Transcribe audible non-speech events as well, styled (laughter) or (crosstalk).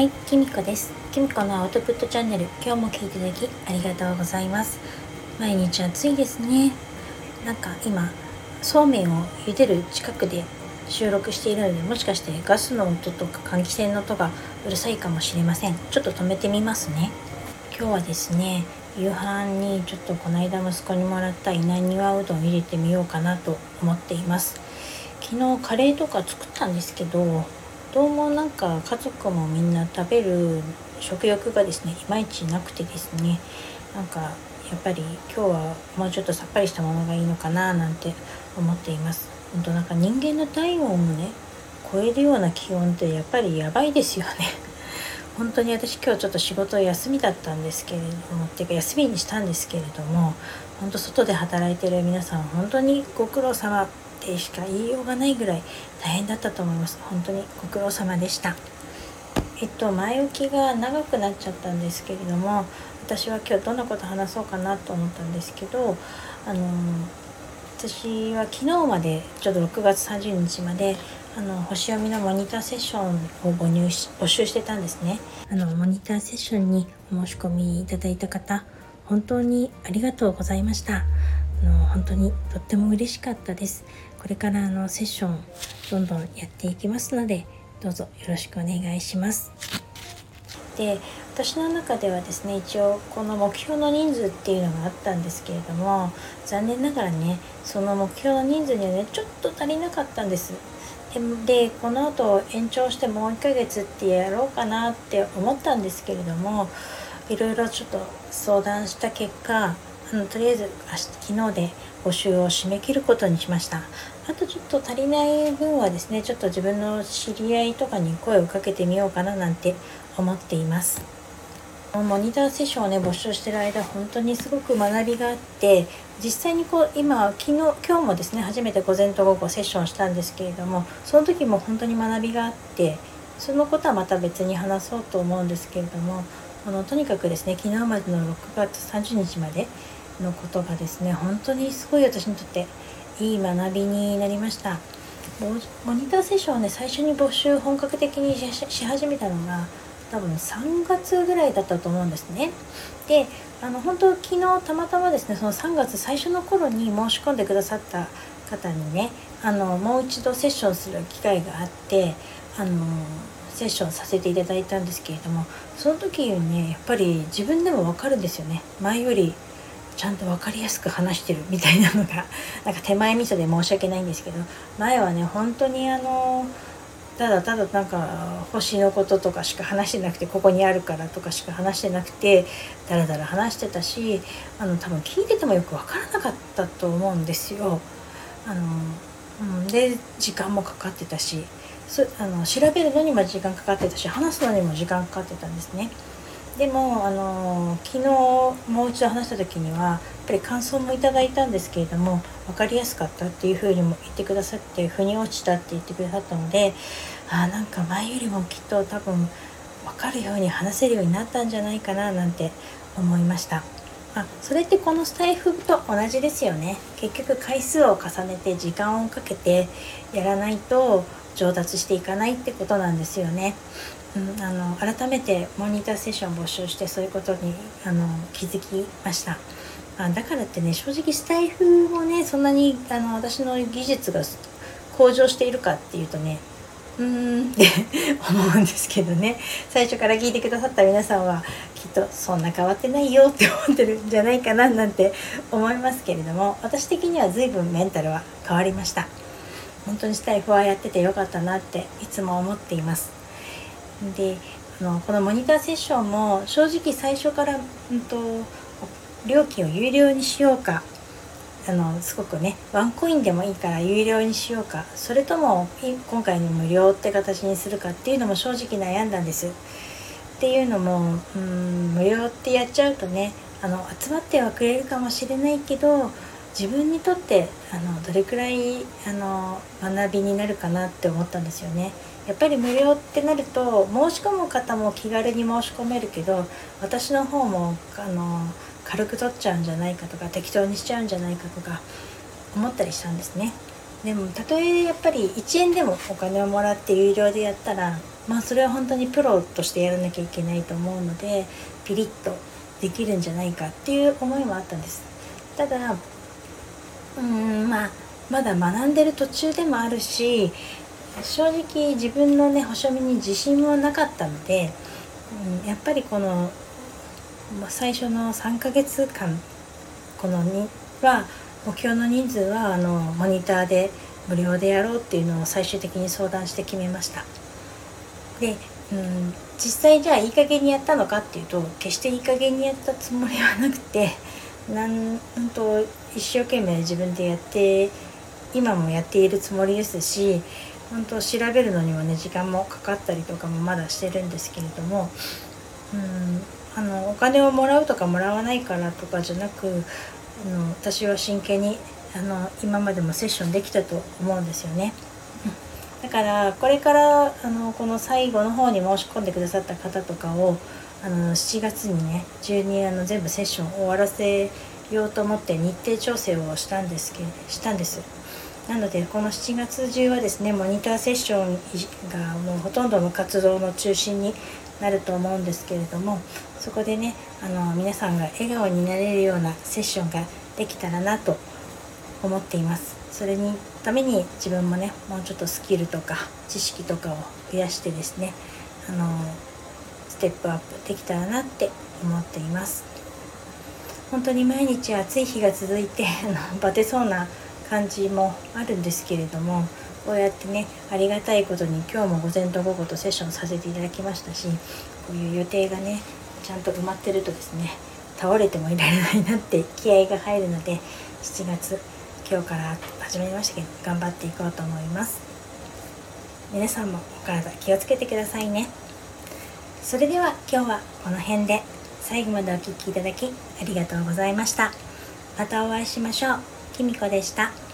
はい、きみこです。きみこのアウトプットチャンネル、今日も聞いていただきありがとうございます。毎日暑いですね。なんか今、そうめんを茹でる近くで収録しているので、もしかしてガスの音とか換気扇の音がうるさいかもしれません。ちょっと止めてみますね。今日はですね、夕飯にちょっとこの間息子にもらった稲庭うどんを入れてみようかなと思っています。昨日カレーとか作ったんですけど、どうもなんか家族もみんな食べる食欲がですねいまいちなくてですねなんかやっぱり今日はもうちょっとさっぱりしたものがいいのかななんて思っています。本当なんか人間の体温をね超えるような気温ってやっぱりやばいですよね。(laughs) 本当に私今日ちょっと仕事休みだったんですけれどもっていうか休みにしたんですけれども本当外で働いてる皆さん本当にご苦労様。ってしか言いようがないぐらい大変だったと思います。本当にご苦労様でした。えっと前置きが長くなっちゃったんですけれども私は今日どんなこと話そうかなと思ったんですけどあの私は昨日までちょうど6月30日まであの星読みのモニターセッションを募入し募集してたんですね。あのモニターセッションにお申し込みいただいた方本当にありがとうございました。の本当にとっても嬉しかったです。これからあのセッションどんどんやっていきますのでどうぞよろしくお願いします。で私の中ではですね一応この目標の人数っていうのがあったんですけれども残念ながらねその目標の人数にはねちょっと足りなかったんです。ででこの後延長してもう1ヶ月ってやろうかなって思ったんですけれどもいろいろちょっと相談した結果あのとりあえず昨日で募集を締め切ることにしました。あとちょっと足りない分はですねちょっと自分の知り合いとかに声をかけてみようかななんて思っています。モニターセッションをね募集してる間本当にすごく学びがあって実際にこう今昨日今日もですね初めて午前と午後セッションしたんですけれどもその時も本当に学びがあってそのことはまた別に話そうと思うんですけれどもあのとにかくですね昨日までの6月30日までのことがですね。本当にすごい私にとっていい学びになりました。モニターセッションをね最初に募集本格的にし始めたのが多分3月ぐらいだったと思うんですね。であの本当昨日たまたまですねその3月最初の頃に申し込んでくださった方にねあのもう一度セッションする機会があってあのセッションさせていただいたんですけれどもその時にねやっぱり自分でも分かるんですよね。前よりちゃんと分かりやすく話してるみたいなのが (laughs) なんか手前味噌で申し訳ないんですけど前はね本当にあのただただなんか星のこととかしか話してなくてここにあるからとかしか話してなくてだらだら話してたしあの多分聞いててもよく分からなかったと思うんですよ。あのうん、で時間もかかってたしそあの調べるのにも時間かかってたし話すのにも時間かかってたんですね。でもあの昨日もう一度話した時にはやっぱり感想もいただいたんですけれども分かりやすかったっていうふうにも言ってくださって腑に落ちたって言ってくださったのであなんか前よりもきっと多分分かるように話せるようになったんじゃないかななんて思いました。あそれってこのスタイフと同じですよね結局回数を重ねて時間をかけてやらないと上達していかないってことなんですよね。うん、あの改めてモニターセッション募集してそういうことにあの気づきました。あだからってね正直スタイフもねそんなにあの私の技術が向上しているかっていうとねうーんって (laughs) 思うんですけどね。最初から聞いてくださった皆さんはきっとそんな変わってないよって思ってるんじゃないかななんて思いますけれども私的には随分メンタルは変わりました。本当にスタイフはやっててよかったなっていつも思っています。であのこのモニターセッションも正直最初から、うんと、料金を有料にしようかあのすごくねワンコインでもいいから有料にしようかそれとも今回の無料って形にするかっていうのも正直悩んだんです。っていうのもうん無料ってやっちゃうとねあの集まってはくれるかもしれないけど自分にとってあのどれくらいあの学びになるかなって思ったんですよね。やっぱり無料ってなると申し込む方も気軽に申し込めるけど私の方もあの軽く取っちゃうんじゃないかとか適当にしちゃうんじゃないかとか思ったりしたんですね。でもたとえやっぱり1円でもお金をもらって有料でやったらまあそれは本当にプロとしてやらなきゃいけないと思うのでピリッとできるんじゃないかっていう思いもあったんですただうんまあまだ学んでる途中でもあるし正直自分のね保みに自信もなかったので、うん、やっぱりこの、最初の3ヶ月間このには目標の人数はあのモニターで無料でやろうっていうのを最終的に相談して決めました。で、うん、実際じゃあいい加減にやったのかっていうと決していい加減にやったつもりはなくて (laughs) なんと一生懸命自分でやって今もやっているつもりですし本当調べるのにもね時間もかかったりとかもまだしてるんですけれどもうんあのお金をもらうとかもらわないからとかじゃなくあの私は真剣にあの今までもセッションできたと思うんですよね。だからこれからあのこの最後の方に申し込んでくださった方とかをあの7月にね中にあの全部セッション終わらせようと思って日程調整をしたんですけしたんです。なのでこの7月中はですねモニターセッションがもうほとんどの活動の中心になると思うんですけれどもそこでねあの皆さんが笑顔になれるようなセッションができたらなと思っています。それにために自分もねもうちょっとスキルとか知識とかを増やしてですねあのステップアップできたらなって思っています。本当に毎日暑い日が続いてバテそうな感じもあるんですけれどもこうやってねありがたいことに今日も午前と午後とセッションさせていただきましたしこういう予定がねちゃんと埋まってるとですね倒れてもいられないなって気合が入るので7月今日から始めましたけど頑張っていこうと思います。皆さんもお体気をつけてくださいね。それでは今日はこの辺で最後までお聴きいただきありがとうございました。またお会いしましょう。きみこでした。